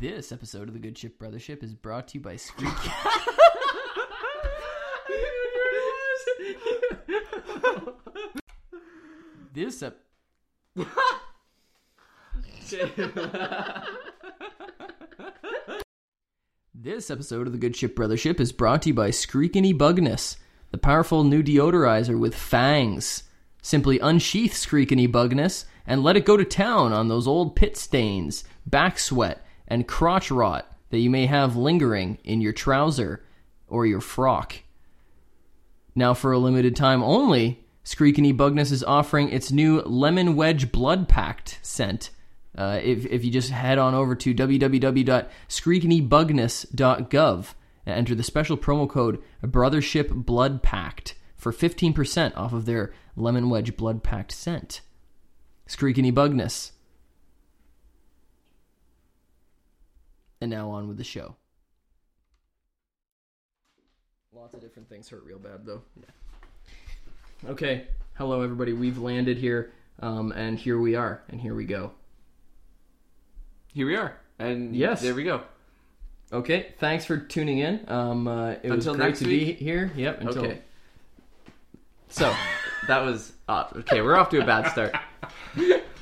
This episode of the Good Ship Brothership is brought to you by Squeak. this ep- This episode of the Good Ship Brothership is brought to you by Screekiny Bugness, the powerful new deodorizer with fangs. Simply unsheath Screekiny Bugness and let it go to town on those old pit stains, back sweat, and crotch rot that you may have lingering in your trouser or your frock. Now, for a limited time only, Screekiny Bugness is offering its new Lemon Wedge Blood Pact scent. Uh, if, if you just head on over to www.screekinybugness.gov and enter the special promo code Brothership Blood Pact for 15% off of their Lemon Wedge Blood Pact scent. Screekiny Bugness. And now on with the show. Lots of different things hurt real bad, though. Yeah. Okay, hello everybody. We've landed here, um, and here we are, and here we go. Here we are. And Yes. there we go. Okay, thanks for tuning in. Um, uh, it was Until great next to be week? here. Yep. Until Okay. So that was uh, okay. We're off to a bad start.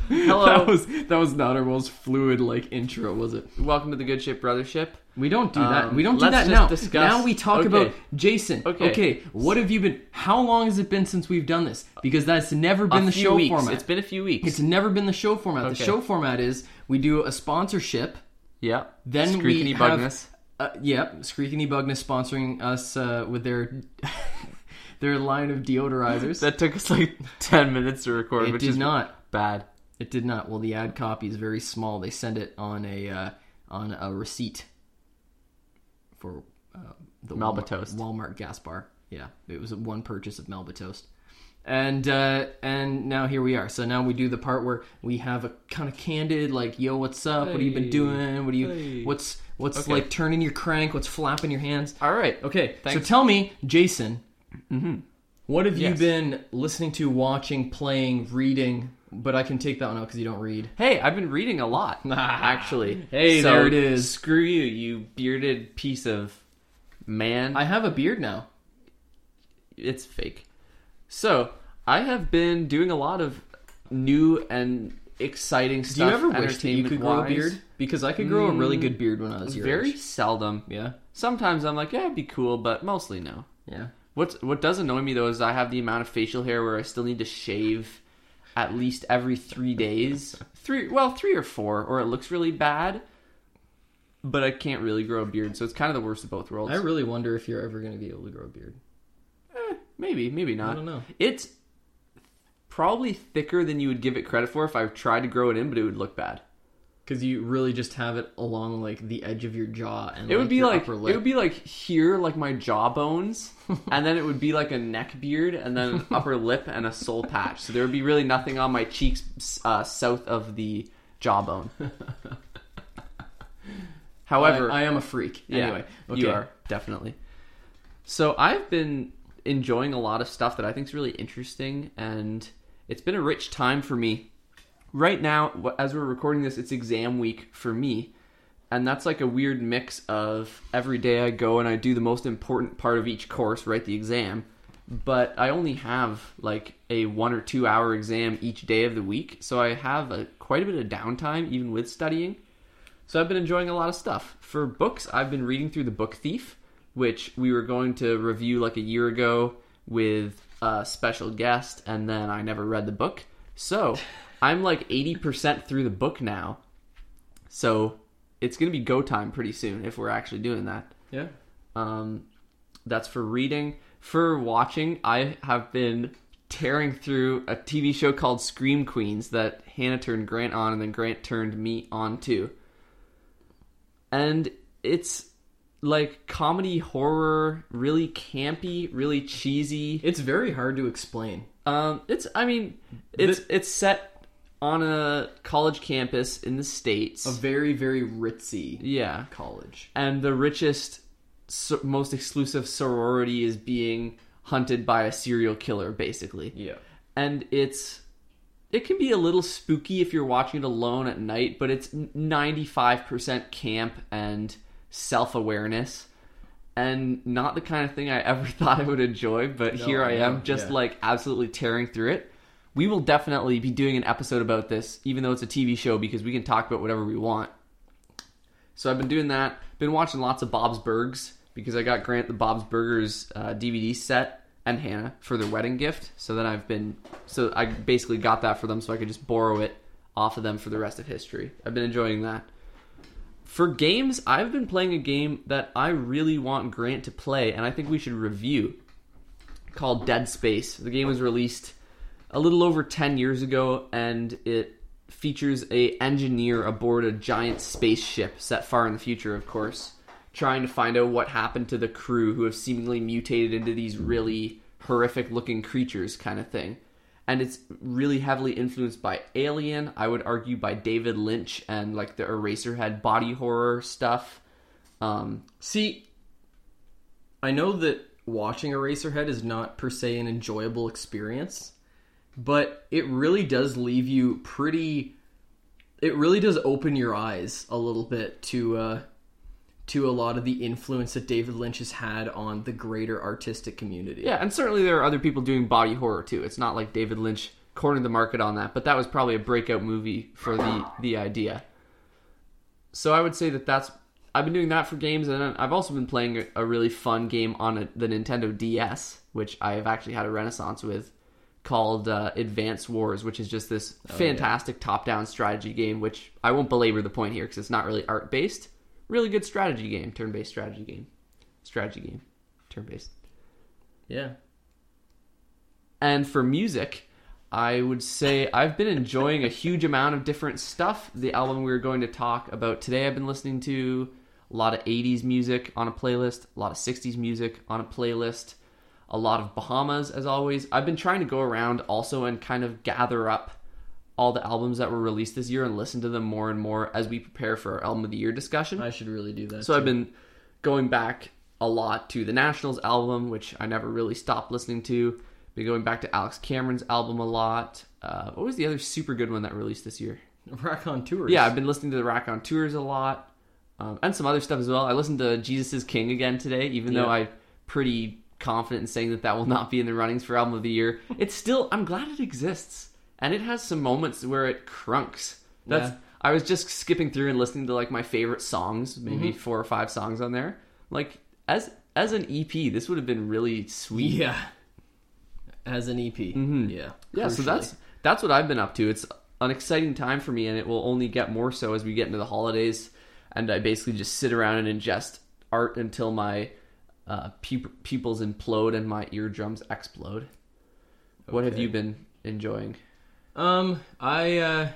Hello. that was that was not our most fluid like intro, was it? Welcome to the Good Ship Brothership. We don't do that. Um, We don't do let's that just now. discuss- Now we talk Okay. about Jason. Okay. Okay. What have you been? How long has it been since we've done this? Because that's never been the few show weeks. format. It's been a few weeks. It's never been the show format. The Okay. show format is we do a sponsorship. yeah. Then we Screekiny have, Bugness. Uh, yep, Screekiny Bugness sponsoring us uh, with their their line of deodorizers. That took us like ten minutes to record, it which did is not. bad. It did not. Well, the ad copy is very small. They send it on a uh, on a receipt for uh, the Melba Walmart, Toast. Walmart gas bar. Yeah, it was one purchase of Melba Toast. And uh, and now here we are. So now we do the part where we have a kind of candid, like, "Yo, what's up? what have you been Hey. doing? What do you? Hey. What's what's Okay. like turning your crank? What's flapping your hands?" All right. Okay, Thanks. so tell me, Jason, what have you been listening to, watching, playing, reading? But I can take that one out because you don't read. Hey, I've been reading a lot, actually. Hey, So, there it is. Screw you, you bearded piece of man. I have a beard now. it's fake. So I have been doing a lot of new and exciting stuff. Do you ever wish that you could grow a beard? Because I could grow a really good beard when I was your Very age. seldom. Yeah, Sometimes I'm like, yeah, it'd be cool, but mostly no. yeah. What's what does annoy me though is I have the amount of facial hair where I still need to shave at least every three days. Three, well, three or four, or it looks really bad. But I can't really grow a beard, so it's kind of the worst of both worlds. I really wonder if you're ever going to be able to grow a beard. Eh, maybe, maybe not. I don't know. It's probably thicker than you would give it credit for if I tried to grow it in, but it would look bad. Because you really just have it along like the edge of your jaw and It would be your like it would be like here, like my jaw bones, and then it would be like a neck beard, and then an upper lip and a soul patch. So there would be really nothing on my cheeks uh, south of the jawbone. However, I, I am a freak. Yeah, anyway, okay. you are definitely. So I've been enjoying a lot of stuff that I think is really interesting, and it's been a rich time for me. Right now, as we're recording this, it's exam week for me, and that's like a weird mix of every day I go and I do the most important part of each course, write the exam, but I only have like a one or two hour exam each day of the week, so I have a, quite a bit of downtime even with studying. So I've been enjoying a lot of stuff. For books, I've been reading through The Book Thief, which we were going to review like a year ago with a special guest, and then I never read the book. So I'm like 80% through the book now. So it's going to be go time pretty soon if we're actually doing that. Yeah. Um, that's for reading. For watching, I have been tearing through a TV show called Scream Queens that Hannah turned Grant on, and then Grant turned me on too. And it's like comedy horror, really campy, really cheesy. It's very hard to explain. Um, it's I mean, it's it's set on a college campus in the states. A very very ritzy yeah, college. and the richest, so, most exclusive sorority is being hunted by a serial killer, basically. Yeah. And it's it can be a little spooky if you're watching it alone at night, but it's 95% camp and self awareness. And not the kind of thing I ever thought I would enjoy, but No, here I yeah, am, just yeah. like absolutely tearing through it. We will definitely be doing an episode about this, even though it's a TV show, because we can talk about whatever we want. So I've been doing that. Been watching lots of Bob's Burgers because I got Grant the Bob's Burgers uh, DVD set and Hannah for their wedding gift. So then I've been so I basically got that for them so I could just borrow it off of them for the rest of history. I've been enjoying that. For games, I've been playing a game that I really want Grant to play and I think we should review called Dead Space. The game was released a little over 10 years ago and it features a engineer aboard a giant spaceship set far in the future of course trying to find out what happened to the crew who have seemingly mutated into these really horrific looking creatures kind of thing. And it's really heavily influenced by alien i would argue by david lynch and like the eraserhead body horror stuff. Um, See, I know that watching Eraserhead is not per se an enjoyable experience, but it really does leave you pretty. It really does open your eyes a little bit to uh, to a lot of the influence that David Lynch has had on the greater artistic community. Yeah, and certainly there are other people doing body horror too. It's not like David Lynch cornered the market on that, but that was probably a breakout movie for the the idea. So I would say that that's I've been doing that for games, and I've also been playing a, really fun game on a, the Nintendo DS, which I have actually had a renaissance with, called uh, Advance Wars, which is just this fantastic top-down strategy game. Which I won't belabor the point here because it's not really art-based. Really good strategy game, turn-based strategy game, strategy game, turn-based. yeah. And for music, I would say I've been enjoying a huge amount of different stuff. The album we were going to talk about today, I've been listening to a lot of 80s music on a playlist, a lot of 60s music on a playlist, a lot of Bahamas, as always. I've been trying to go around also and kind of gather up all the albums that were released this year and listen to them more and more as we prepare for our album of the year discussion. I should really do that. So I've been going back a lot to the Nationals album, which I never really stopped listening to. Been going back to Alex Cameron's album a lot. Uh, what was the other super good one that released this year? Raconteurs. Yeah, I've been listening to the Raconteurs a lot, um, and some other stuff as well. I listened to Jesus is King again today, even though I'm pretty confident in saying that that will not be in the runnings for album of the year. It's still I'm glad it exists, and it has some moments where it crunks. That's Yeah. I was just skipping through and listening to like my favorite songs, maybe Mm-hmm. four or five songs on there. Like as as an EP, this would have been really sweet. Yeah. As an EP. Mm-hmm. Yeah. Yeah, so that's that's what I've been up to. It's an exciting time for me, and it will only get more so as we get into the holidays. And I basically just sit around and ingest art until my uh, peop- pupils implode and my eardrums explode. What have Okay. you been enjoying? Um, I uh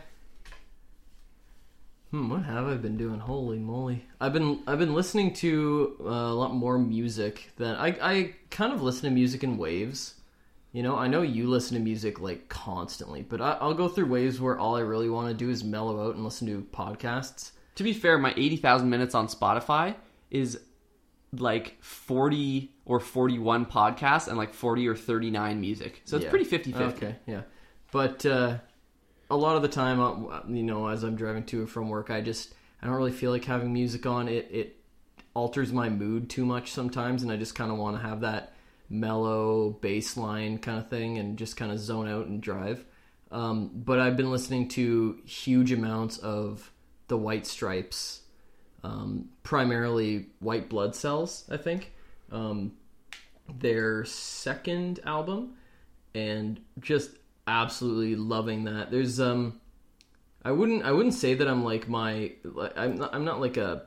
Hmm, what have I been doing? Holy moly. I've been I've been listening to uh, a lot more music than I I kind of listen to music in waves. You know, I know you listen to music like constantly, but I, I'll go through waves where all I really want to do is mellow out and listen to podcasts. To be fair, my 80,000 minutes on Spotify is like 40 or 41 podcasts and like 40 or 39 music. So it's Yeah. pretty 50 50. Okay, yeah. But uh, a lot of the time, uh, you know, as I'm driving to and from work, I just I don't really feel like having music on. It it alters my mood too much sometimes, and I just kind of want to have that mellow bass line kind of thing and just kind of zone out and drive. Um, but I've been listening to huge amounts of the White Stripes, um, primarily White Blood Cells, I think. Um, their second album and just absolutely loving that. There's um I wouldn't I wouldn't say that I'm like my I'm not, I'm not like a,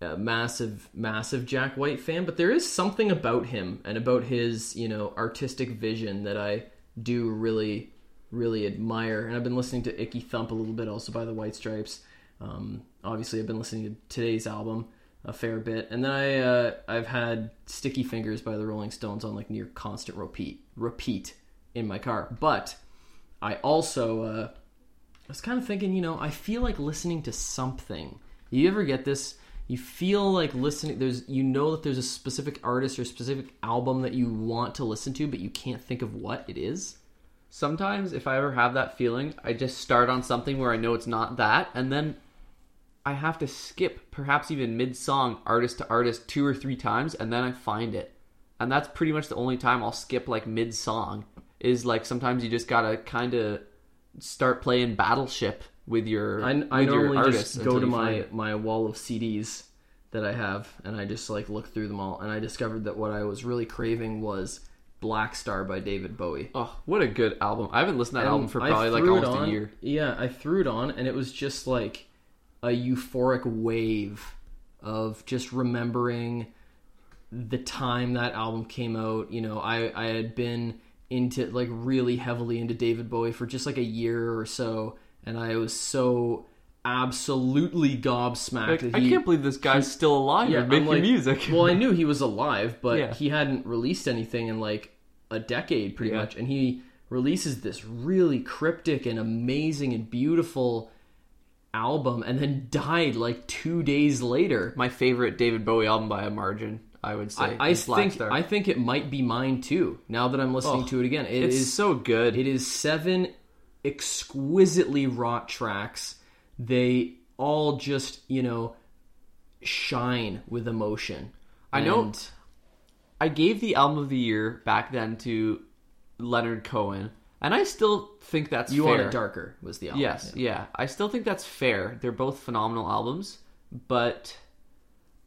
a massive massive Jack White fan, but there is something about him and about his, you know, artistic vision that I do really really admire. And I've been listening to Icky Thump a little bit also by the White Stripes. Um, obviously I've been listening to today's album a fair bit. And then I uh, I've had Sticky Fingers by the Rolling Stones on like near constant repeat repeat in my car. But I also uh, I was kind of thinking, you know, I feel like listening to something. You ever get this? You feel like listening. There's you know that there's a specific artist or specific album that you want to listen to, but you can't think of what it is. sometimes if I ever have that feeling, I just start on something where I know it's not that, and then I have to skip, perhaps even mid song, artist to artist, two or three times, and then I find it. And that's pretty much the only time I'll skip like mid song. Is like sometimes you just gotta kind of start playing Battleship with your I, I with normally artists just go to my it. my wall of CDs that I have, and I just like look through them all, and I discovered that what I was really craving was Blackstar by David Bowie. Oh, what a good album! I haven't listened to that And album for probably like almost on- a year. Yeah, I threw it on, and it was just like a euphoric wave of just remembering the time that album came out. You know, I I had been into like really heavily into David Bowie for just like a year or so, and I was so absolutely gobsmacked. Like, that I can't believe this guy's still alive yeah, and making like- music. well, I knew he was alive, but Yeah. he hadn't released anything in like a decade, pretty Yeah. much. And he releases this really cryptic and amazing and beautiful album, and then died like two days later. My favorite David Bowie album by a margin, I would say. I, I think Star. I think it might be mine too. Now that I'm listening Oh, to it again, it it's is so good. It is seven exquisitely wrought tracks. They all just you know shine with emotion. I know- I gave the album of the year back then to Leonard Cohen, and I still think that's You fair. Want It Darker was the album. Yes, yeah. I still think that's fair. They're both phenomenal albums, but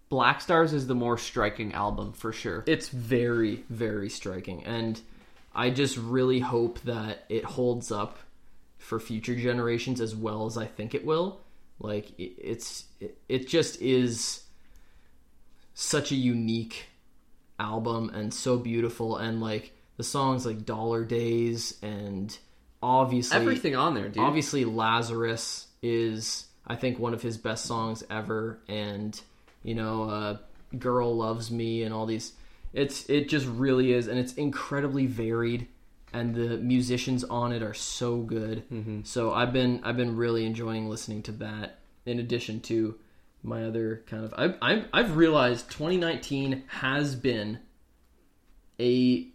Black Stars is the more striking album for sure. It's very, very striking. And I just really hope that it holds up for future generations as well as I think it will. Like, it- it's, it, it just is such a unique album and so beautiful. And, like, the songs like Dollar Days and obviously. Everything on there, dude. Obviously, Lazarus is, I think, one of his best songs ever, and you know, uh, "Girl Loves Me" and all these. It's it just really is, and it's incredibly varied, and the musicians on it are so good. Mm-hmm. So I've been I've been really enjoying listening to that. In addition to my other kind of, I've I've, I've realized 2019 has been a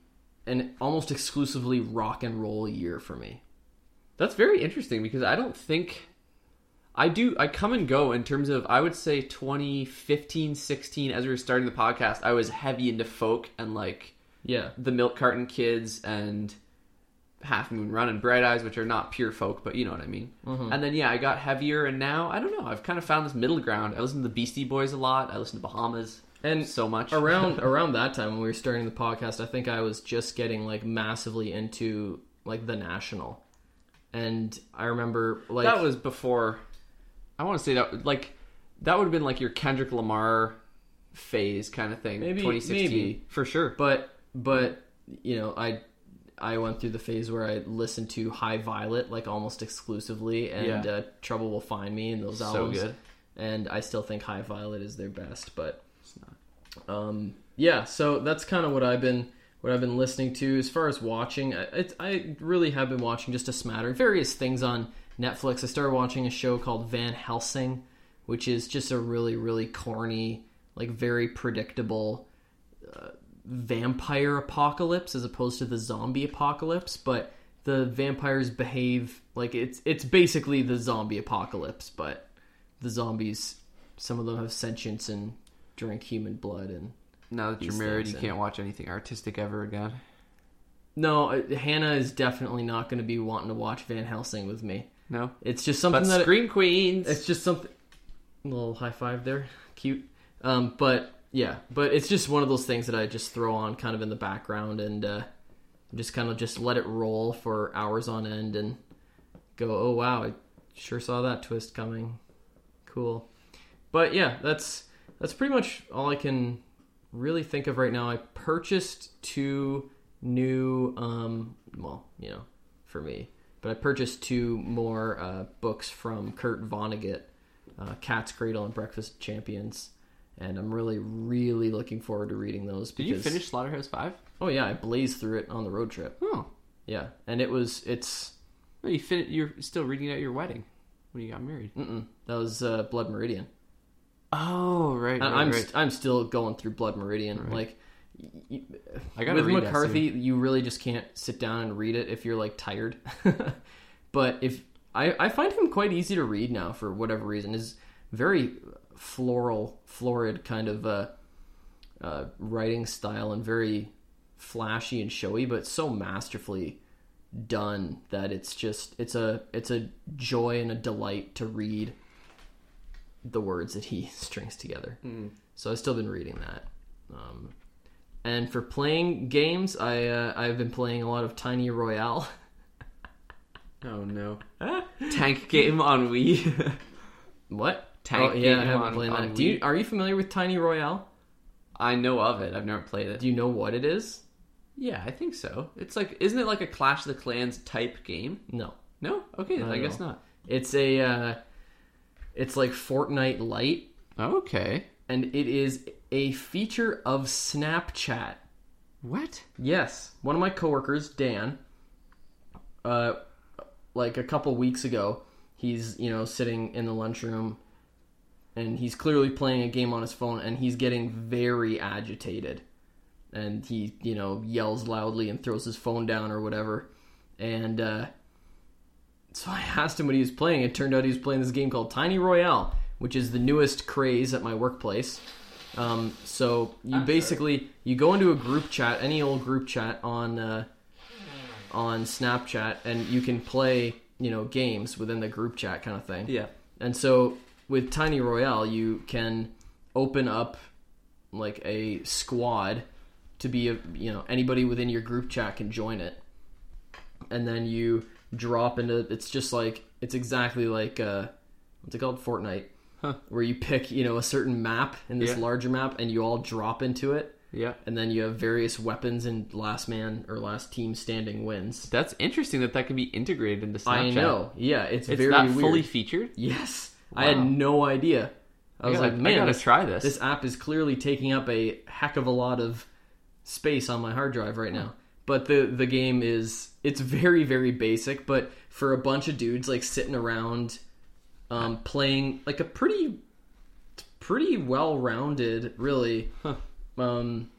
an almost exclusively rock and roll year for me. That's very interesting because I don't think I do I come and go in terms of I would say 2015 16 as we were starting the podcast I was heavy into folk and like Yeah. the Milk Carton Kids and Half Moon Run and Bright Eyes which are not pure folk but you know what I mean. Mm-hmm. And then yeah, I got heavier and now I don't know, I've kind of found this middle ground. I listen to the Beastie Boys a lot. I listen to Bahamas And so much. around around that time when we were starting the podcast, I think I was just getting like massively into like the National, and I remember like that was before I want to say that like that would have been like your Kendrick Lamar phase kind of thing. Maybe- 2016 maybe. for sure. but but you know I I went through the phase where I listened to High Violet like almost exclusively, and Yeah. uh, Trouble Will Find Me and those So albums. good. And I still think High Violet is their best, but. Um, yeah, so that's kind of what I've been what I've been listening to as far as watching. I, I really have been watching just a smattering, various things on Netflix. I started watching a show called Van Helsing, which is just a really really corny, like very predictable uh, vampire apocalypse as opposed to the zombie apocalypse, but the vampires behave like it's it's basically the zombie apocalypse, but the zombies some of them have sentience and drink human blood and Now that you're married, you and- can't watch anything artistic ever again. no uh, hannah is definitely not going to be wanting to watch van helsing with me. No, it's just something but that Scream Queens. it's just something a little high five there cute. Um but yeah but it's just one of those things that i just throw on kind of in the background and uh just kind of just let it roll for hours on end and go oh wow i sure saw that twist coming. Cool. But yeah that's that's pretty much all i can really think of right now. I purchased two new um well you know for me but i purchased two more uh, books from kurt vonnegut uh, cat's cradle and breakfast champions and i'm really really looking forward to reading those Did you because- finish Slaughterhouse Five? oh yeah i blazed through it on the road trip. Oh, yeah and it was it's no, you fin- You're still reading at your wedding when you got married. mm-mm, that was uh, blood meridian Oh, right. I- right, I'm right. st- I'm still going through Blood Meridian. Like I gotta with McCarthy, you really just can't sit down and read it if you're like tired. but if I, I find him quite easy to read now for whatever reason. His very floral, florid kind of uh, uh, writing style and very flashy and showy, but so masterfully done that it's just it's a it's a joy and a delight to read the words that he strings together. So I've still been reading that. Um, and for playing games, I uh, I've been playing a lot of Tiny Royale. Oh no. Tank game on Wii. what? Tank oh, yeah, game I haven't on- played on that. Do you Wii. are you familiar with Tiny Royale? I know of it. I've never played it. Do you know what it is? Yeah, I think so. It's like, isn't it like a Clash of the Clans type game? No. No. Okay, I guess not. It's a uh, it's like Fortnite Lite. Okay. and it is a feature of Snapchat. What? Yes, one of my coworkers, Dan, uh, like a couple weeks ago, he's you know sitting in the lunchroom, and he's clearly playing a game on his phone, and he's getting very agitated, and he you know yells loudly and throws his phone down or whatever, and uh, so I asked him what he was playing. It turned out he was playing this game called Tiny Royale, which is the newest craze at my workplace. Um, so you basically you go into a group chat, any old group chat on uh, on Snapchat, and you can play you know games within the group chat kind of thing. Yeah. And so with Tiny Royale, you can open up like a squad to be a you know anybody within your group chat can join it, and then you drop into it's just like it's exactly like uh, what's it called Fortnite, Huh. where you pick you know a certain map in this Yeah. larger map and you all drop into it, Yeah. and then you have various weapons and last man or last team standing wins. That's interesting that that can be integrated into Snapchat. I know, yeah, it's, It's very not weird. fully featured. Yes. I had no idea. I was gotta- like, I man, gotta this, try this." This app is clearly taking up a heck of a lot of space on my hard drive right now. But the the game is it's very very basic, but for a bunch of dudes like sitting around um, playing like a pretty pretty well rounded really um,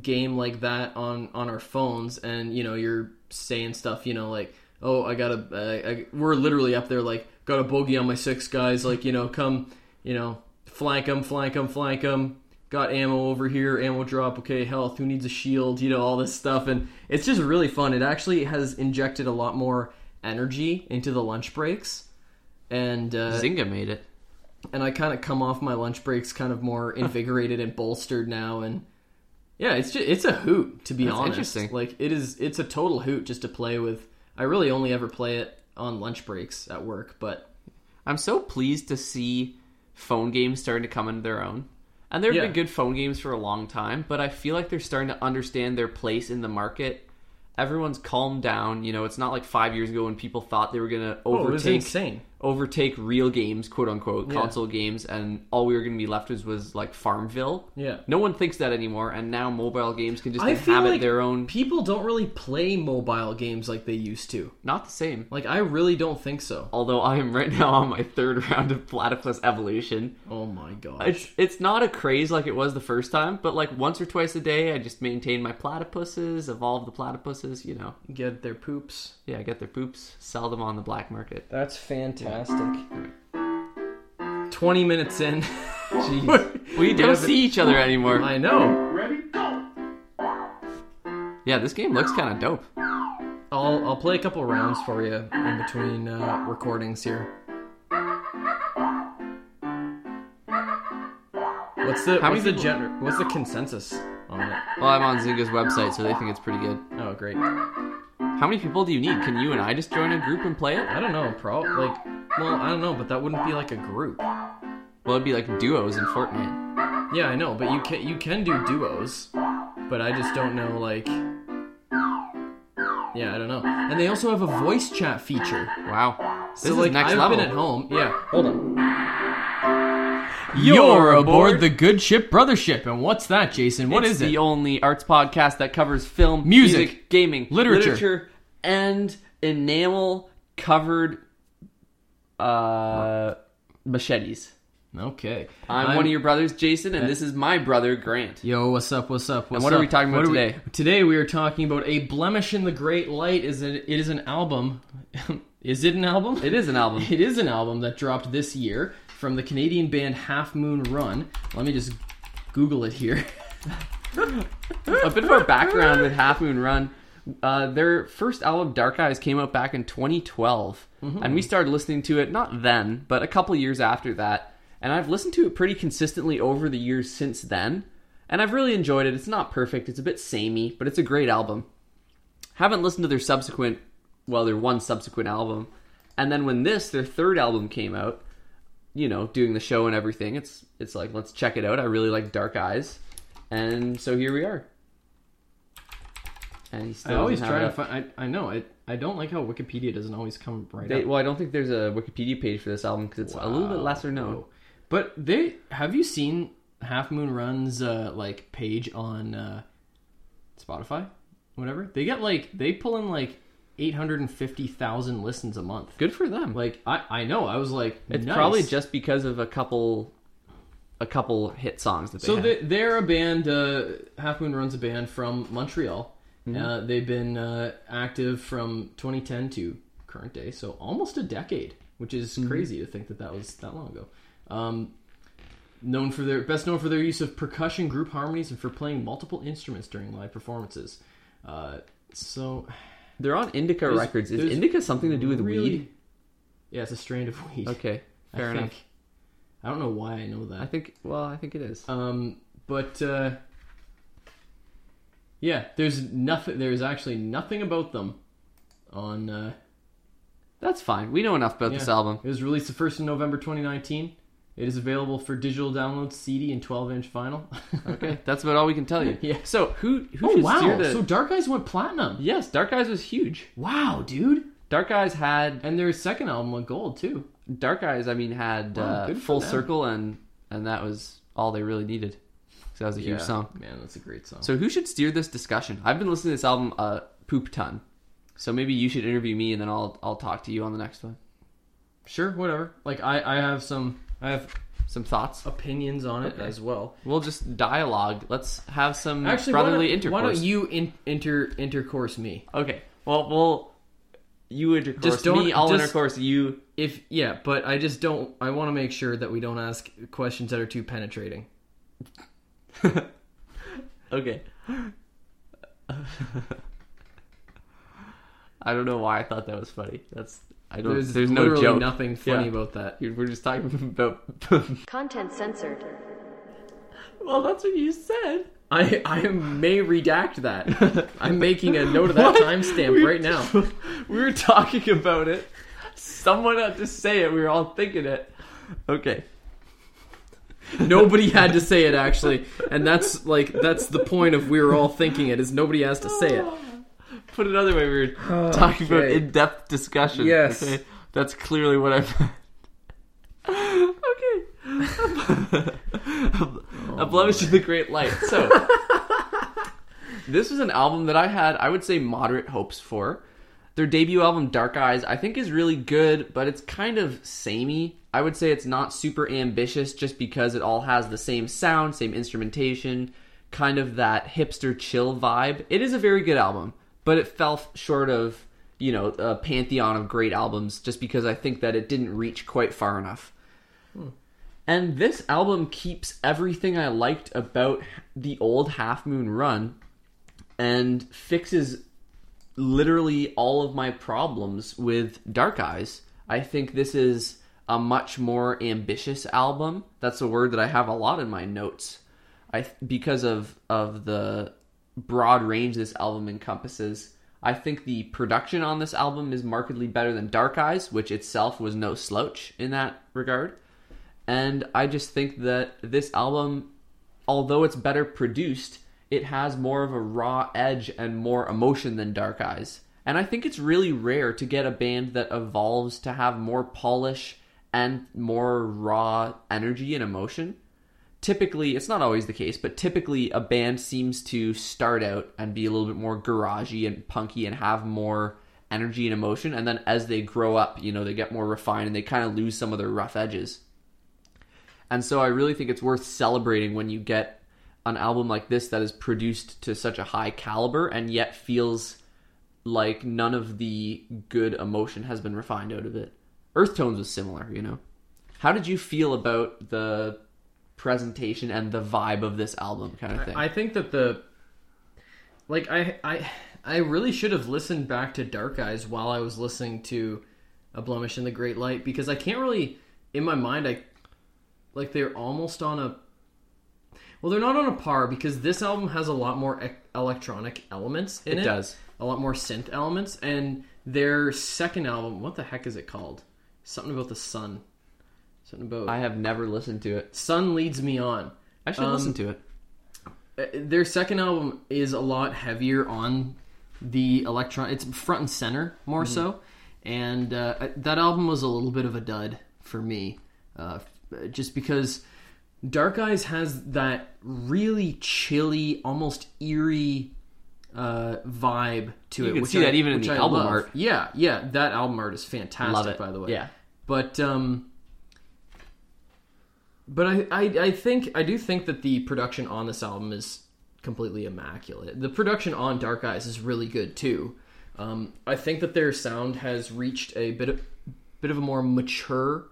game like that on on our phones, and you know you're saying stuff, you know, like oh I got a uh, I, we're literally up there like got a bogey on my six guys, like you know come you know flank them, flank them, flank them. Got ammo over here, ammo drop. Okay, health. Who needs a shield? You know all this stuff, and it's just really fun. It actually has injected a lot more energy into the lunch breaks, and uh, Zynga made it. and I kind of come off my lunch breaks kind of more invigorated and bolstered now and yeah, it's just, it's a hoot to be That's honest. interesting. Like it is it's a total hoot just to play with. I really only ever play it on lunch breaks at work, but I'm so pleased to see phone games starting to come into their own. And there have Yeah. been good phone games for a long time, but I feel like they're starting to understand their place in the market. Everyone's calmed down. You know, it's not like five years ago when people thought they were going to oh, it was overtake insane. Overtake real games, quote unquote, Yeah. console games, and all we were going to be left with was like Farmville. Yeah. No one thinks that anymore, and now mobile games can just I feel inhabit like their own. people don't really play mobile games like they used to. Not the same. Like I really don't think so. Although I am right now on my third round of Platypus Evolution. Oh my gosh. It's it's not a craze like it was the first time, but like once or twice a day, I just maintain my platypuses, evolve the platypuses. You know, Get their poops. yeah, get their poops, sell them on the black market. That's fantastic. 20 minutes in. Jeez. we don't see each other anymore. I know. Yeah, this game looks kind of dope. I'll I'll play a couple rounds for you in between uh, recordings here. What's the How what's many the people- gen- what's the consensus on it? Well, I'm on Zynga's website, so they think it's pretty good. Oh, great. How many people do you need? Can you and I just join a group and play it? I don't know, pro like well, I don't know, but that wouldn't be like a group. Well, it'd be like duos in Fortnite. Yeah, I know, but you can you can do duos, but I just don't know like Yeah, I don't know. And they also have a voice chat feature. Wow, this so is like next I've level. been at home. Yeah, hold on. You're aboard the Good Ship Brothership, and what's that, Jason? What it's is the it? only arts podcast that covers film, Music, gaming, literature. and enamel covered uh, machetes. Okay. I'm, one of your brothers, Jason, and this is my brother, Grant. Yo, what's up? What's up? What's what are we talking about are we- today? today we are talking about a blemish in the great light. Is it? It is an album. is it an album? It is an album. It is an album that dropped this year from the Canadian band Half Moon Run. Let me just Google it here. a bit of our background with Half Moon Run. Uh, their first album, Dark Eyes, came out back in 2012, and we started listening to it not then, but a couple years after that. And I've listened to it pretty consistently over the years since then, and I've really enjoyed it. It's not perfect; it's a bit samey, but it's a great album. Haven't listened to their subsequent, well, their one subsequent album, and then when this, their third album, came out, you know, doing the show and everything, it's it's like let's check it out. I really like Dark Eyes, and so here we are. And he still I always try to find. I, I know it. I don't like how Wikipedia doesn't always come right They, up. well, I don't think there's a Wikipedia page for this album because it's a little bit lesser known. But they have you seen Half Moon Run's uh, like page on uh, Spotify, whatever. They get like they pull in like eight hundred and fifty thousand listens a month. Good for them. Like I, I know. I was like, it's nice. probably just because of a couple, a couple hit songs that they So had. they're a band. Uh, Half Moon Run's a band from Montreal. Mm-hmm. Uh, they've been uh, active from 2010 to current day, so almost a decade, which is Mm-hmm. crazy to think that that was that long ago. Um, known for their best known for their use of percussion, group harmonies, and for playing multiple instruments during live performances. Uh, so They're on Indica There's- Records. Is Indica something to do with really- weed? yeah, it's a strand of weed. Okay, I fair enough. think. I don't know why I know that. I think. Well, I think it is. Um, but uh, yeah, there's nothing. There's actually nothing about them on. Uh, That's fine. We know enough about this album. It was released the first of November 2019. It is available for digital download, CD, and 12-inch vinyl. Okay, that's about all we can tell you. Yeah. So who who oh should wow! steer the? So Dark Eyes went platinum. yes, Dark Eyes was huge. Wow, dude! Dark Eyes had And their second album went gold too. Dark Eyes. I mean, had Wow, uh, Full. Circle, and and that was all they really needed. That was a huge Yeah, song. Man, that's a great song. So who should steer this discussion? I've been listening to this album a poop ton. So maybe you should interview me, and then I'll I'll talk to you on the next one. sure, whatever. Like I, I have some, I have Some thoughts. opinions on it Okay. as well. We'll just dialogue. Let's have some Actually, brotherly why intercourse. Why don't you in, inter intercourse me? Okay. Well, we'll you intercourse Just don't- me. I'll just- intercourse you. If yeah, but I just don't. I want to make sure that we don't ask questions that are too penetrating. Okay. I don't know why I thought that was funny. That's I don't. There's, There's, no literally joke. nothing funny Yeah. about that. We're just talking about. Content censored. well, that's what you said. I I may redact that. I'm making a note of that timestamp We- right now. we were talking about it. Someone had to say it. We were all thinking it. Okay. Nobody had to say it actually, and that's like that's the point of we were all thinking it is nobody has to say it. Put it another way, we were oh, talking about in-depth discussion. Yes. Okay? That's clearly what I meant. okay. Oh a blemish in the great light. So, this was an album that I had, I would say, moderate hopes for. Their debut album, Dark Eyes, I think is really good, but it's kind of samey. I would say it's not super ambitious just because it all has the same sound, same instrumentation, kind of that hipster chill vibe. It is a very good album, but it fell short of, you know, a pantheon of great albums just because I think that it didn't reach quite far enough. Hmm. And this album keeps everything I liked about the old Half Moon Run and fixes literally all of my problems with Dark Eyes. I think this is a much more ambitious album. That's a word that I have a lot in my notes. I because of of the broad range this album encompasses. I think the production on this album is markedly better than Dark Eyes, which itself was no slouch in that regard. And I just think that this album, although it's better produced, it has more of a raw edge and more emotion than Dark Eyes. And I think it's really rare to get a band that evolves to have more polish and more raw energy and emotion. Typically, it's not always the case, but typically a band seems to start out and be a little bit more garagey and punky and have more energy and emotion. And then as they grow up, you know, they get more refined and they kind of lose some of their rough edges. And so I really think it's worth celebrating when you get an album like this that is produced to such a high caliber and yet feels like none of the good emotion has been refined out of it. Earthtones was similar, you know. How did you feel about the presentation and the vibe of this album kind of thing? I think that the like I I I really should have listened back to Dark Eyes while I was listening to A Blemish in the Great Light because I can't really in my mind I like they're almost on a well they're not on a par because this album has a lot more e- electronic elements in it. It does. A lot more synth elements and their second album what the heck is it called? Something about the sun. Something about I have never listened to it. Sun leads me on. I should Um, listen to it. Uh, their second album is a lot heavier on the electron it's front and center more so and uh, that album was a little bit of a dud for me uh, just because dark eyes has that really chilly almost eerie uh, vibe to You it can which see I- that even in the I album love. art. yeah yeah that album art is fantastic Love it. by the way Yeah. but um but I, I I think I do think that the production on this album is completely immaculate. The production on Dark Eyes is really good too. Um, I think that their sound has reached a bit of bit of a more mature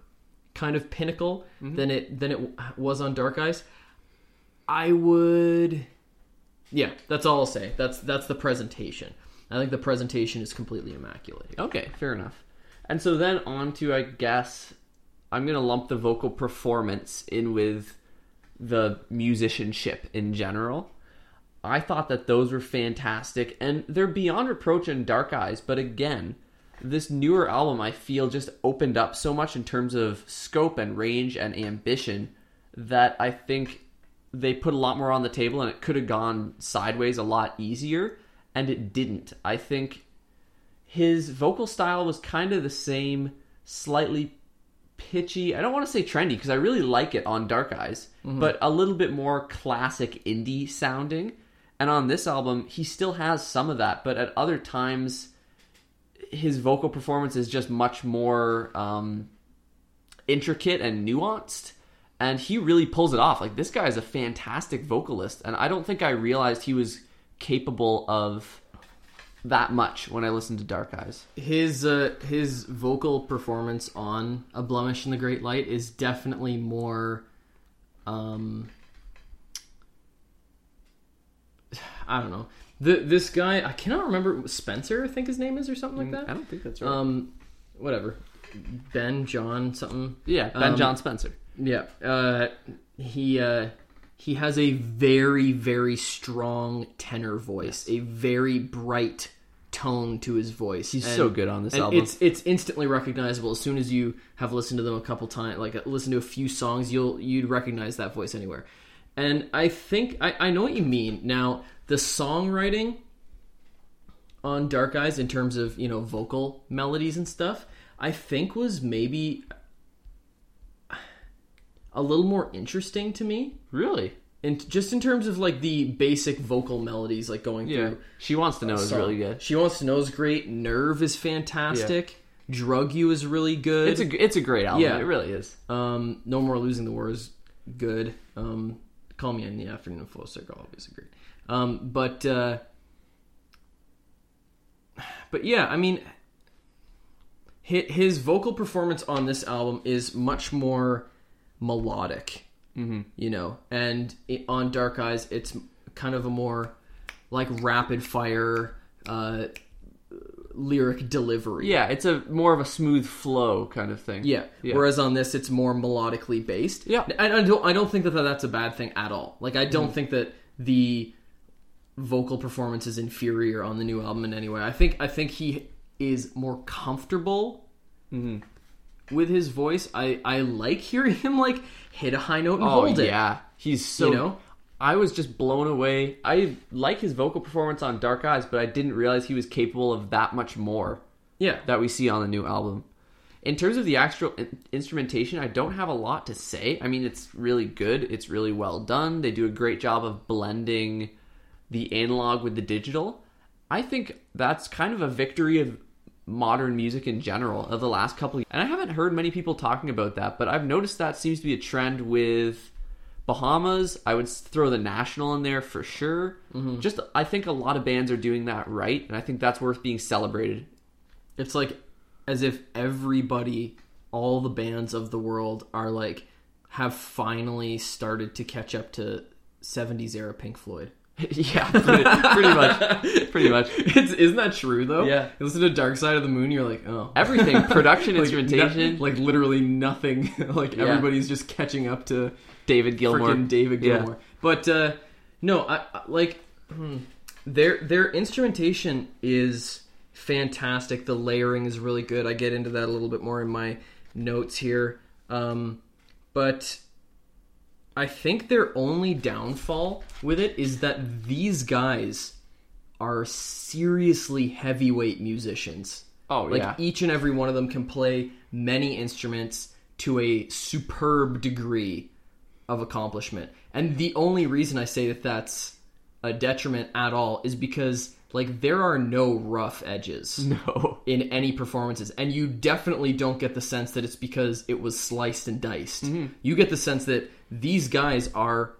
kind of pinnacle mm-hmm. than it than it was on Dark Eyes. I would, yeah, that's all I'll say. That's that's the presentation. I think the presentation is completely immaculate. Okay, fair enough. And so then on to, I guess, I'm going to lump the vocal performance in with the musicianship in general. I thought that those were fantastic, and they're beyond reproach in Dark Eyes, but again, this newer album I feel just opened up so much in terms of scope and range and ambition that I think they put a lot more on the table and it could have gone sideways a lot easier, and it didn't. I think his vocal style was kind of the same, slightly pitchy. I don't want to say trendy because I really like it on Dark Eyes, mm-hmm. but a little bit more classic indie sounding. And on this album, he still has some of that, but at other times, his vocal performance is just much more um, intricate and nuanced. And he really pulls it off. Like, this guy is a fantastic vocalist, and I don't think I realized he was capable of that much when I listened to Dark Eyes. his uh, his vocal performance on a blemish in the great light is definitely more um i don't know. The this guy i cannot remember spencer i think his name is or something like that? I don't think that's right. um whatever. Ben john something. Yeah, Ben um, John Spencer. yeah uh he uh he has a very very strong tenor voice a very bright tone to his voice. He's so good on this and album. it's it's instantly recognizable. As soon as you have listened to them a couple times like listen to a few songs you'll you'd recognize that voice anywhere. And i think i, I know what you mean. Now the songwriting on dark eyes in terms of you know vocal melodies and stuff i think was maybe a little more interesting to me Really? and just in terms of like the basic vocal melodies like going Yeah. through She wants to know is really good. She Wants to Know is great. Nerve is fantastic. Drug You is really good. It's a it's a great album. Yeah. It really is. um, no More Losing the War is good. Um, Call Me in the Afternoon full Circle obviously great. Um, but uh, but yeah, I mean, his, vocal performance on this album is much more melodic. Mm-hmm. You know, and it, on Dark Eyes, it's kind of a more like rapid fire uh, lyric delivery. Yeah, it's a more of a smooth flow kind of thing. Yeah. Yeah. Whereas on this, it's more melodically based. Yeah. And I don't. I don't think that that's a bad thing at all. Like I don't think that the vocal performance is inferior on the new album in any way. I think. I think he is more comfortable mm-hmm. with his voice. I I like hearing him like hit a high note and Oh hold it. yeah, he's so. You know? I was just blown away. I like his vocal performance on Dark Eyes, but I didn't realize he was capable of that much more Yeah. that we see on the new album. In terms of the actual instrumentation, I don't have a lot to say. I mean, it's really good. It's really well done. They do a great job of blending the analog with the digital. I think that's kind of a victory of modern music in general of the last couple of and I haven't heard many people talking about that, but I've noticed that seems to be a trend with Bahamas. I would throw the National in there for sure. Mm-hmm. Just I think a lot of bands are doing that right, and I think that's worth being celebrated. It's like as if everybody, all the bands of the world, are like have finally started to catch up to '70s era Pink Floyd. yeah, pretty, pretty much, pretty much. It's, isn't that true though? Yeah. You listen to Dark Side of the Moon, you're like, oh, Everything, production, Like, instrumentation, no- like literally nothing. like Yeah. everybody's just catching up to David Gilmour, David Yeah. But uh, no, I, I like hmm, their their instrumentation is fantastic. The layering is really good. I get into that a little bit more in my notes here. Um, but I think their only downfall with it is that these guys are seriously heavyweight musicians. Oh Like yeah, each and every one of them can play many instruments to a superb degree of accomplishment. And the only reason I say that that's a detriment at all is because like there are no rough edges no, in any performances and you definitely don't get the sense that it's because it was sliced and diced. Mm-hmm. You get the sense that these guys are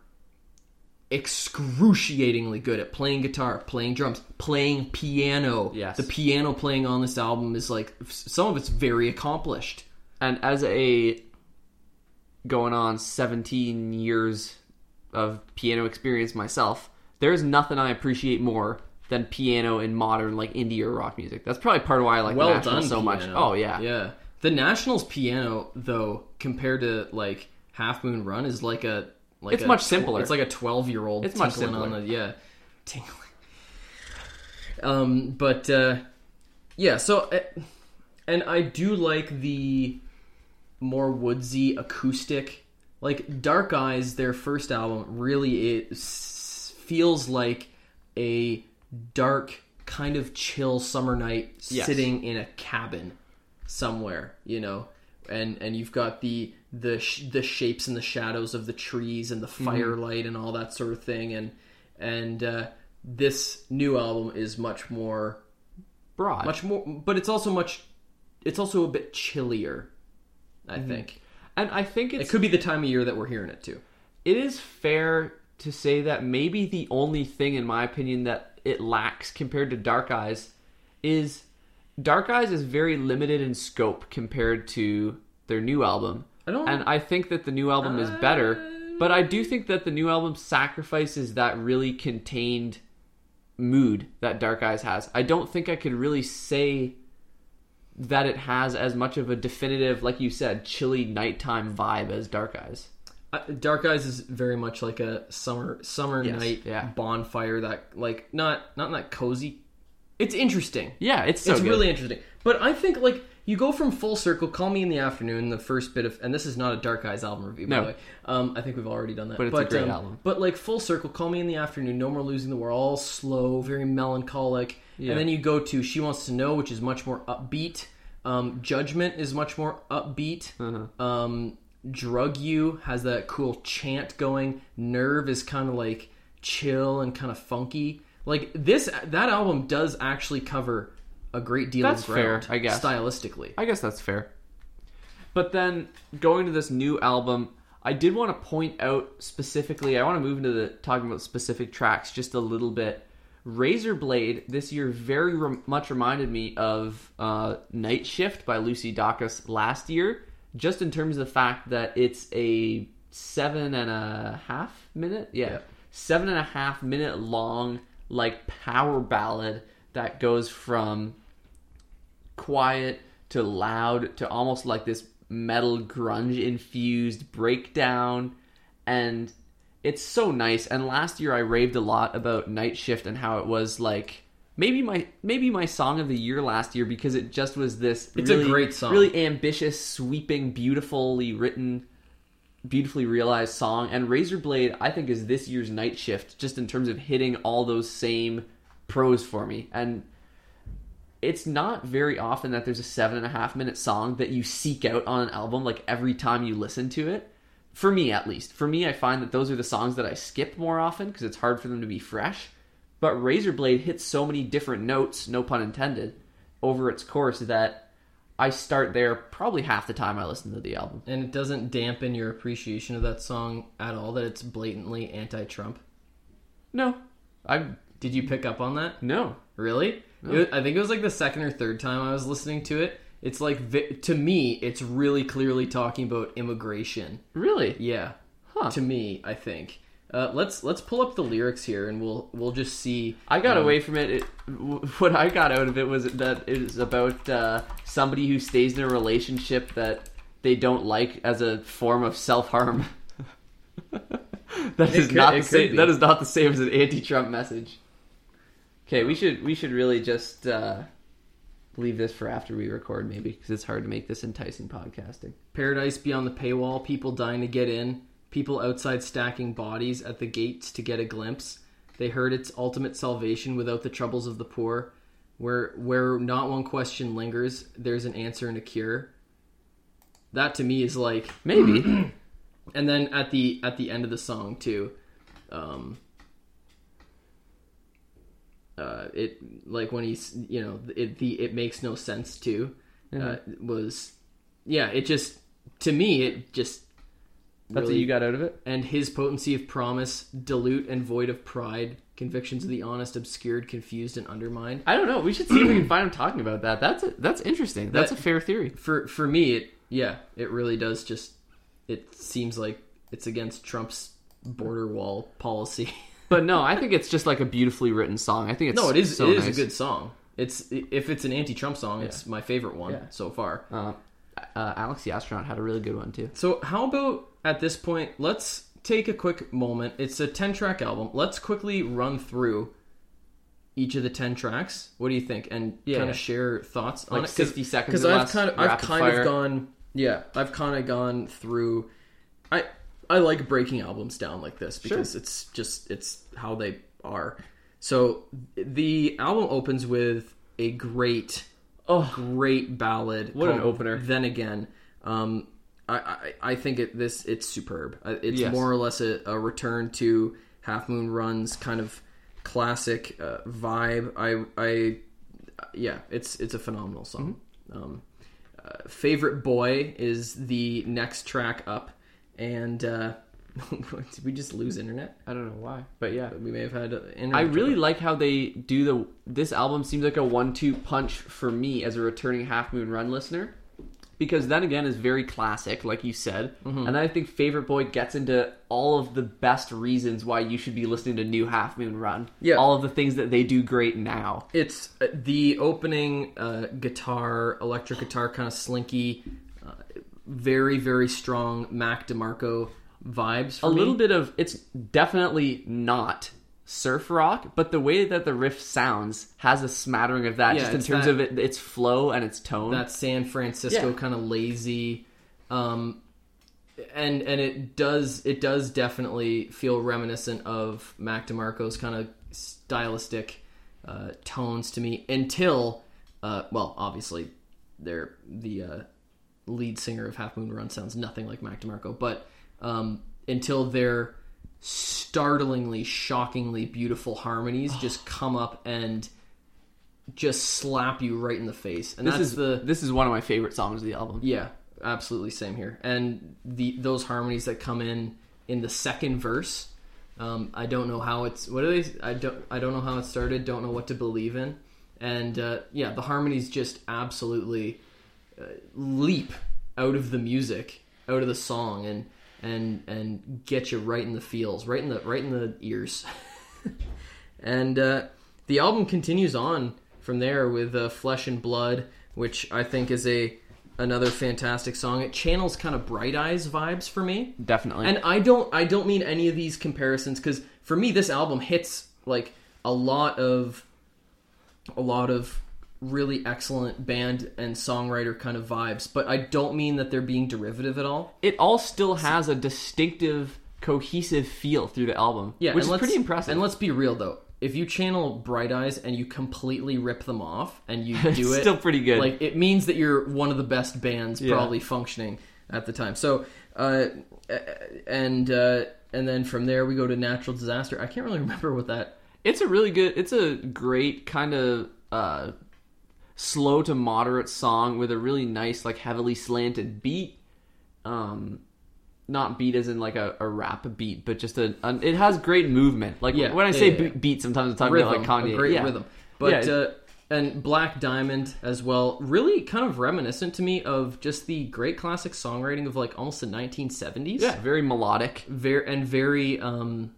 excruciatingly good at playing guitar, playing drums, playing piano. Yes. The piano playing on this album is like some of it's very accomplished. and as a going on 17 years of piano experience myself, there's nothing I appreciate more than piano in modern like indie or rock music. That's probably part of why I like well the so much. Oh yeah, Yeah. The National's piano though compared to like Half Moon Run is like a like It's a much simpler. It's like a 12-year-old It's much tinkling on simpler. the yeah. Tinkling. Um but uh yeah, so uh, and I do like the more woodsy acoustic like Dark Eyes their first album really it feels like a dark kind of chill summer night Yes. sitting in a cabin somewhere you know? And and you've got the the sh- the shapes and the shadows of the trees and the firelight and all that sort of thing. And and uh, this new album is much more broad. much more but it's also much it's also a bit chillier i think. And I think it could be the time of year that we're hearing it too. It is fair to say that maybe the only thing in my opinion that it lacks compared to Dark Eyes is Dark Eyes is very limited in scope compared to their new album. I don't- and I think that the new album is better, but I do think that the new album sacrifices that really contained mood that Dark Eyes has. I don't think I could really say that it has as much of a definitive, like you said, chilly nighttime vibe as Dark Eyes. Dark Eyes is very much like a summer summer Yes, night yeah. bonfire that like not not that cozy. It's interesting. Yeah, it's so it's good. really interesting. But I think like you go from full circle. Call me in the afternoon. The first bit of and this is not a Dark Eyes album review. By No. the way, um, I think we've already done that. But it's a great album. But like full circle. Call me in the afternoon. No more losing the war. All slow, very melancholic. Yeah. And then you go to She Wants to Know, which is much more upbeat. Um, Judgment is much more upbeat. Uh-huh. Um, Drug You has that cool chant going. Nerve is kind of like chill and kind of funky. Like this, that album does actually cover a great deal That's of ground. fair, I guess. stylistically. I guess that's fair. But then going to this new album, I did want to point out specifically. I want to move into the talking about specific tracks just a little bit. Razor Blade this year very rem- much reminded me of uh, Night Shift by Lucy Dacus last year, just in terms of the fact that it's a seven and a half minute, yeah, Yeah. seven and a half minute long like power ballad that goes from quiet to loud to almost like this metal grunge infused breakdown and it's so nice and last year I raved a lot about Night Shift and how it was like maybe my maybe my song of the year last year because it just was this It's a great song. really ambitious sweeping beautifully written beautifully realized song and Razorblade I think is this year's Night Shift just in terms of hitting all those same pros for me and it's not very often that there's a seven and a half minute song that you seek out on an album like every time you listen to it. For me, at least. For me, I find that those are the songs that I skip more often because it's hard for them to be fresh. But Razorblade hits so many different notes, no pun intended, over its course that I start there probably half the time I listen to the album. And it doesn't dampen your appreciation of that song at all. That it's blatantly anti-Trump. No, I Did you pick up on that? no. Really? It- I think it was like the second or third time I was listening to it. It's like to me, it's really clearly talking about immigration. Really? Yeah. Huh. To me, I think. Uh, let's let's pull up the lyrics here, and we'll we'll just see. I got um, away from it. it. What I got out of it was that it was about uh, somebody who stays in a relationship that they don't like as a form of self harm. that is could- not the same. be. That is not the same as an anti-Trump message. Okay, we should we should really just uh, leave this for after we record, maybe, because it's hard to make this enticing podcasting. Paradise beyond the paywall. People dying to get in. People outside stacking bodies at the gates to get a glimpse. They heard its ultimate salvation without the troubles of the poor. Where where not one question lingers, there's an answer and a cure. That to me is like Maybe. and then at the at the end of the song too um uh it like when he's you know it the it makes no sense too uh, was yeah it just to me it just That's really- what you got out of it. and his potency of promise dilute and void of pride convictions of the honest obscured confused and undermined I don't know. We should see if we can find him talking about that. That's a, that's interesting. That's That- a fair theory. for for me it yeah it really does just it seems like it's against trump's border wall policy But no, I think it's just like a beautifully written song. I think it's No, it is. So it is nice. a good song. It's if it's an anti-Trump song, it's my favorite one Yeah. so far. Uh, uh, Alex the astronaut had a really good one too. So how about at this point, let's take a quick moment. It's a ten-track album. Let's quickly run through each of the ten tracks. What do you think? And Yeah. kind of share thoughts on it. 60 seconds Because I've kind of I've kind fire. of gone. Yeah, I've kind of gone through. I I like breaking albums down like this because it's just it's how they are. So the album opens with a great, Oh, great ballad. What an opener. Then again, um, I, I I think it this it's superb. Uh, It's Yes. more or less a, a return to Half Moon Run's kind of classic uh, vibe. I I yeah, it's it's a phenomenal song. Mm-hmm. Um, uh, favorite boy is the next track up, and uh, did we just lose internet? I don't know why, but yeah. We may have had internet. I really trouble. like how they do the. This album seems like a one-two punch for me as a returning Half Moon Run listener, because then again is very classic, like you said, Mm-hmm. and I think Favorite Boy gets into all of the best reasons why you should be listening to new Half Moon Run. Yeah. all of the things that they do great now. It's uh, the opening uh, guitar, electric guitar, kind of slinky, uh, very very strong Mac DeMarco vibes. For a me. little bit of it's definitely not surf rock, but the way that the riff sounds has a smattering of that, Yeah, just in terms that- of it, its flow and its tone. that San Francisco Yeah. kind of lazy, um, and and it does it does definitely feel reminiscent of Mac DeMarco's kind of stylistic uh, tones to me until uh, well obviously they're the uh, lead singer of Half Moon Run sounds nothing like Mac DeMarco, but um, until their startlingly, shockingly beautiful harmonies just come up and just slap you right in the face. And this that's is the this is one of my favorite songs of the album. yeah, absolutely same here. And the those harmonies that come in in the second verse, um, I don't know how it's what are they? I don't I don't know how it started. Don't know what to believe in. And uh, yeah, the harmonies just absolutely uh, leap out of the music, out of the song, and and and get you right in the feels, right in the right in the ears. and uh, the album continues on from there with uh, "Flesh and Blood," which I think is a another fantastic song. It channels kind of Bright Eyes vibes for me. Definitely. And I don't I don't mean any of these comparisons because for me this album hits like a lot of a lot of really excellent band and songwriter kind of vibes, but I don't mean that they're being derivative at all. it all still has a distinctive, cohesive feel through the album. Yeah, which is pretty impressive. And let's be real though, if you channel Bright Eyes and you completely rip them off and you do it, still pretty good. Like it means that you're one of the best bands Yeah. probably functioning at the time. So, uh, and uh, and then from there we go to Natural Disaster. I can't really remember what that. it's a really good. It's a great kind of uh, slow to moderate song with a really nice, like heavily slanted beat. Um, not beat as in like a, a rap beat, but just a, an it has great movement. Like Yeah, when I say yeah, yeah. be- beat, sometimes I'm talking rhythm, about like Kanye. a great yeah. rhythm. But Yeah. uh, and Black Diamond as well, really kind of reminiscent to me of just the great classic songwriting of like almost the 1970s. yeah, very melodic. very and very um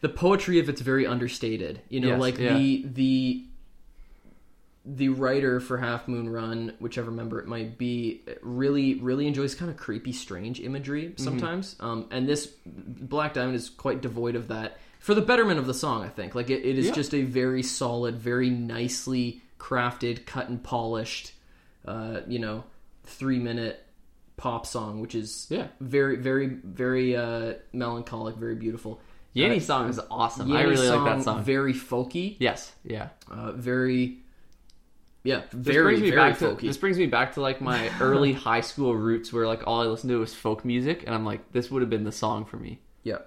the poetry of it's very understated you know Yes, like yeah. the the the writer for half moon run whichever member it might be really really enjoys kind of creepy strange imagery Mm-hmm. sometimes um and this black diamond is quite devoid of that for the betterment of the song i think like it, it is Yeah. just a very solid very nicely crafted cut and polished uh you know three minute pop song which is Yeah. very very very uh melancholic very beautiful Yanni Uh, song is awesome. I Yanni really like that song. very folky yes, yeah. uh, very yeah This very brings me very back to this brings me back to like my early high school roots, where like all I listened to was folk music, and I'm like, this would have been the song for me. yeah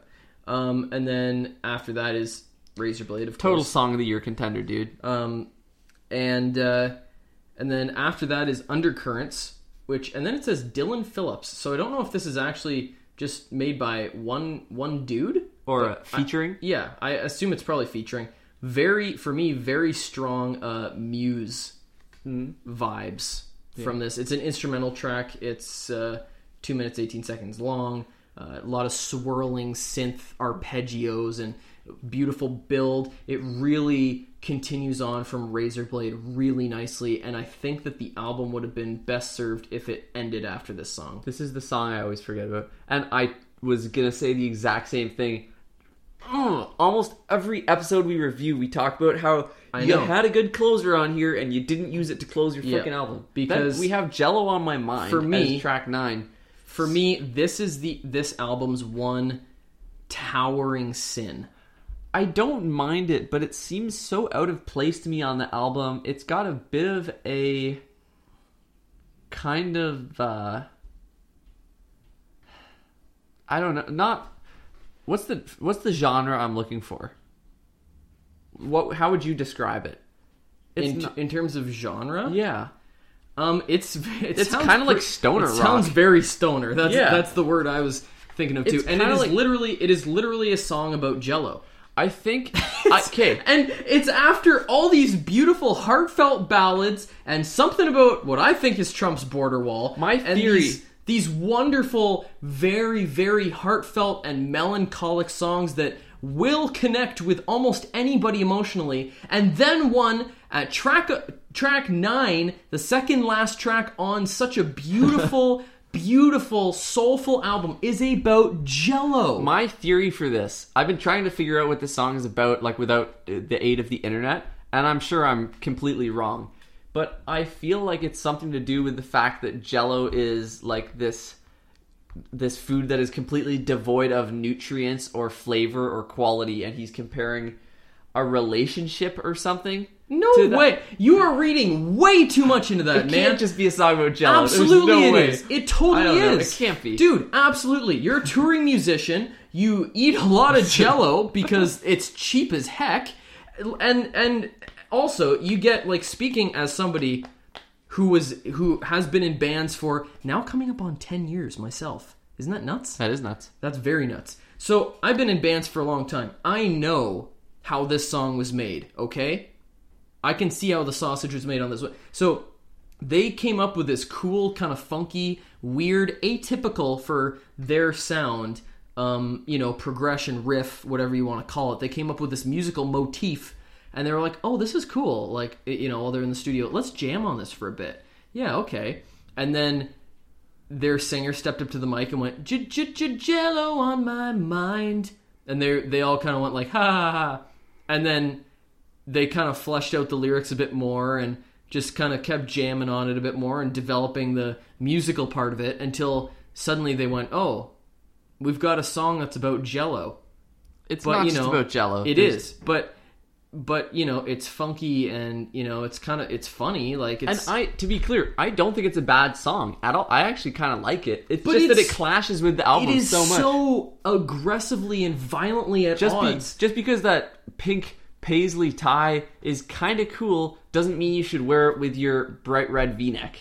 um and then after that is razor blade of Total course song of the year contender, dude. um and uh and then after that is undercurrents which and then it says dylan phillips so i don't know if this is actually just made by one one dude Or uh, featuring. Yeah, I assume it's probably featuring very for me very strong uh muse vibes from this. It's an instrumental track. It's uh 2 minutes 18 seconds long. Uh, a lot of swirling synth arpeggios and beautiful build. It really continues on from Razorblade really nicely and I think that the album would have been best served if it ended after this song. This is the song I always forget about, and I was gonna say the exact same thing. Ugh, almost every episode we review, we talk about how I you know. had a good closer on here and you didn't use it to close your Yeah, freaking album. because- we have Jello on my mind For me- track nine. For me, this is the this album's one towering sin. I don't mind it, but it seems so out of place to me on the album. It's got a bit of a kind of uh I don't know, not what's the what's the genre I'm looking for? What how would you describe it? In, not- in terms of genre, yeah. um, it's it It's kinda like stoner It rock. sounds very stoner. That's Yeah. that's the word I was thinking of too. It's and it like- literally it is literally a song about Jello. I think okay. And it's after all these beautiful, heartfelt ballads and something about what I think is Trump's border wall. My and theory- These, these wonderful, very, very heartfelt and melancholic songs that will connect with almost anybody emotionally. And then one at track track nine, the second last track on such a beautiful, beautiful, soulful album, is about Jello. My theory for this, I've been trying to figure out what this song is about, like without uh, the aid of the internet, and I'm sure I'm completely wrong. But I feel like it's something to do with the fact that Jello is like this this food that is completely devoid of nutrients or flavor or quality, and he's comparing a relationship or something. No way! You are reading way too much into that, It man. can't just be a song about Jello. Absolutely, no it way. is. It totally I don't know. is. It can't be. dude. Absolutely, you're a touring musician. You eat a lot of Jello because it's cheap as heck, and and also you get like speaking as somebody who was who has been in bands for now coming up on ten years myself. Isn't that nuts? That is nuts. That's very nuts. So I've been in bands for a long time. I know how this song was made, okay? I can see how the sausage was made on this one. So they came up with this cool, kind of funky, weird, atypical for their sound, um, you know, progression, riff, whatever you want to call it. They came up with this musical motif and they were like, "Oh, this is cool." Like, you know, while they're in the studio, let's jam on this for a bit. Yeah, okay. And then their singer stepped up to the mic and went "J- j- j- jello on my mind and they they all kind of went like ha ha ha and then they kind of fleshed out the lyrics a bit more and just kind of kept jamming on it a bit more and developing the musical part of it until suddenly they went oh we've got a song that's about jello It's but not you just know about Jello. it There's- is but but you know it's funky and you know it's kind of it's funny like And I, to be clear, I don't think it's a bad song at all. I actually kind of like it. It's just that it clashes with the album it is so much. so aggressively and violently at just be, odds just because that pink paisley tie is kind of cool doesn't mean you should wear it with your bright red v-neck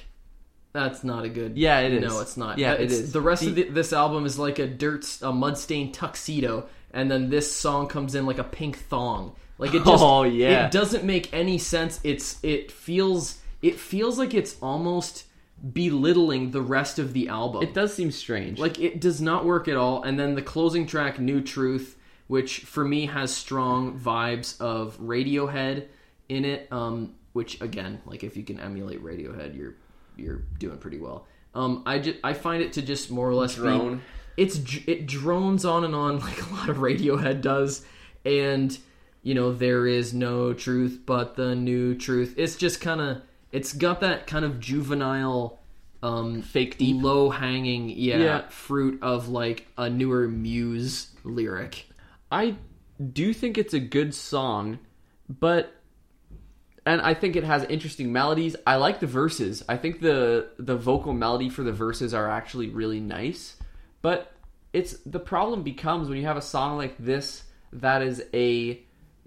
That's not a good. Yeah, it is. No, it's not. Yeah, Uh, it it's- The rest of The- the, this album is like a dirt, a mud stained tuxedo, and then this song comes in like a pink thong. Like it just, Oh, yeah. it doesn't make any sense. It's it feels it feels like it's almost belittling the rest of the album. it does seem strange Like it does not work at all. And then the closing track, "New Truth," which for me has strong vibes of Radiohead in it. Um, which again, like if you can emulate Radiohead, you're you're doing pretty well. Um, I just I find it to just more or less be- Drone. it's it drones on and on like a lot of Radiohead does, and you know there is no truth but the new truth. It's just kind of it's got that kind of juvenile um Fake deep. low hanging yeah, Yeah. fruit of like a newer muse lyric I do think it's a good song, but and I think it has interesting melodies. I like the verses. I think the the vocal melody for the verses are actually really nice. But it's the problem becomes when you have a song like this that is a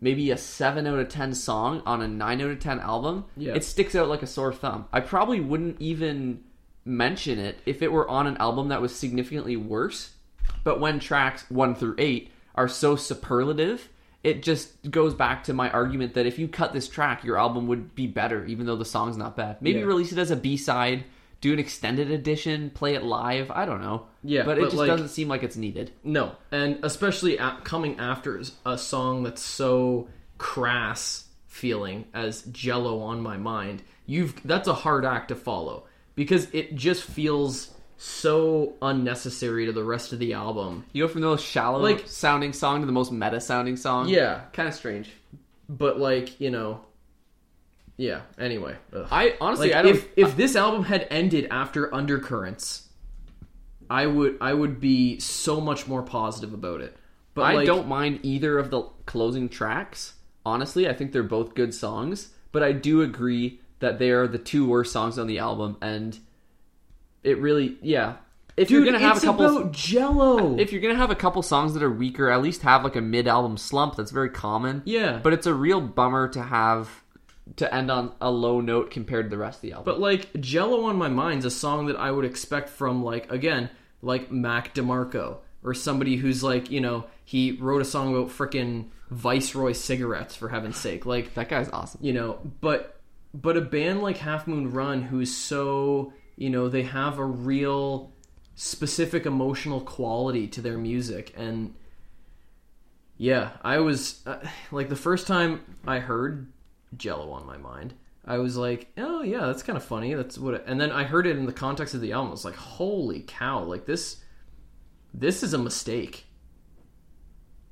maybe a 7 out of 10 song on a 9 out of 10 album. Yeah. It sticks out like a sore thumb. I probably wouldn't even mention it if it were on an album that was significantly worse. But when tracks 1 through 8 are so superlative, it just goes back to my argument that if you cut this track, your album would be better, even though the song's not bad. Maybe Yeah. release it as a B side, do an extended edition, play it live. I don't know. Yeah, but it but, just like- doesn't seem like it's needed. no and especially a- coming after a song that's so crass feeling as jello on my mind you've that's a hard act to follow because it just feels so unnecessary to the rest of the album You go from the most shallow Like- sounding song to the most meta sounding song. yeah kind of strange. but like you know yeah anyway Ugh. I honestly, Like, I don't. if if this album had ended after Undercurrents, I would I would be so much more positive about it. But I like, don't mind either of the closing tracks. Honestly, I think they're both good songs, but I do agree that they are the two worst songs on the album, and it really, yeah. If Dude, you're gonna have a couple, about Jello. if you're gonna have a couple songs that are weaker, at least have like a mid-album slump. That's very common. Yeah. but it's a real bummer to have to end on a low note compared to the rest of the album. but like Jello on my mind's a song that I would expect from like again like Mac DeMarco or somebody who's like you know he wrote a song about frickin' Viceroy cigarettes for heaven's sake like that guy's awesome. you know but but a band like half moon run who's so you know they have a real specific emotional quality to their music and yeah i was uh, like the first time i heard jello on my mind. I was like oh yeah that's kind of funny. That's what and then i heard it in the context of the album. I was like holy cow like this this is a mistake.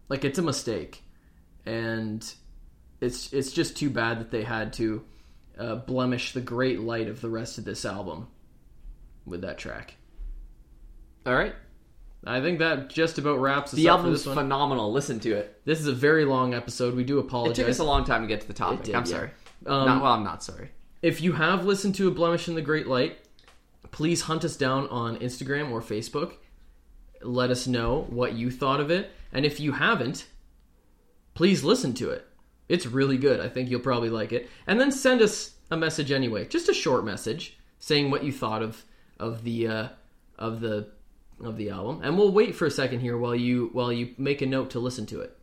Like it's a mistake. And it's it's just too bad that they had to uh, blemish the great light of the rest of this album with that track. All right, I think that just about wraps us the up for album's this one. phenomenal. Listen to it. This is a very long episode. We do apologize. It took us a long time to get to the topic. did, I'm yeah. sorry. Um, not, well, I'm not sorry. if you have listened to a blemish in the great light, please hunt us down on Instagram or Facebook. Let us know what you thought of it, and if you haven't, please listen to it. It's really good. I think you'll probably like it. And then send us a message anyway, just a short message saying what you thought of of the uh, of the of the album. And we'll wait for a second here while you while you make a note to listen to it.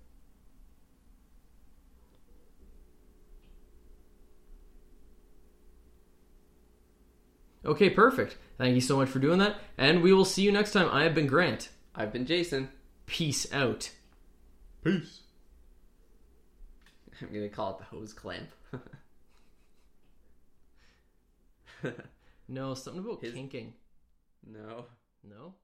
Okay, perfect. Thank you so much for doing that. And we will see you next time. I have been Grant. I've been Jason. Peace out. Peace. I'm gonna call it the hose clamp. No, something about His- kinking. no. No?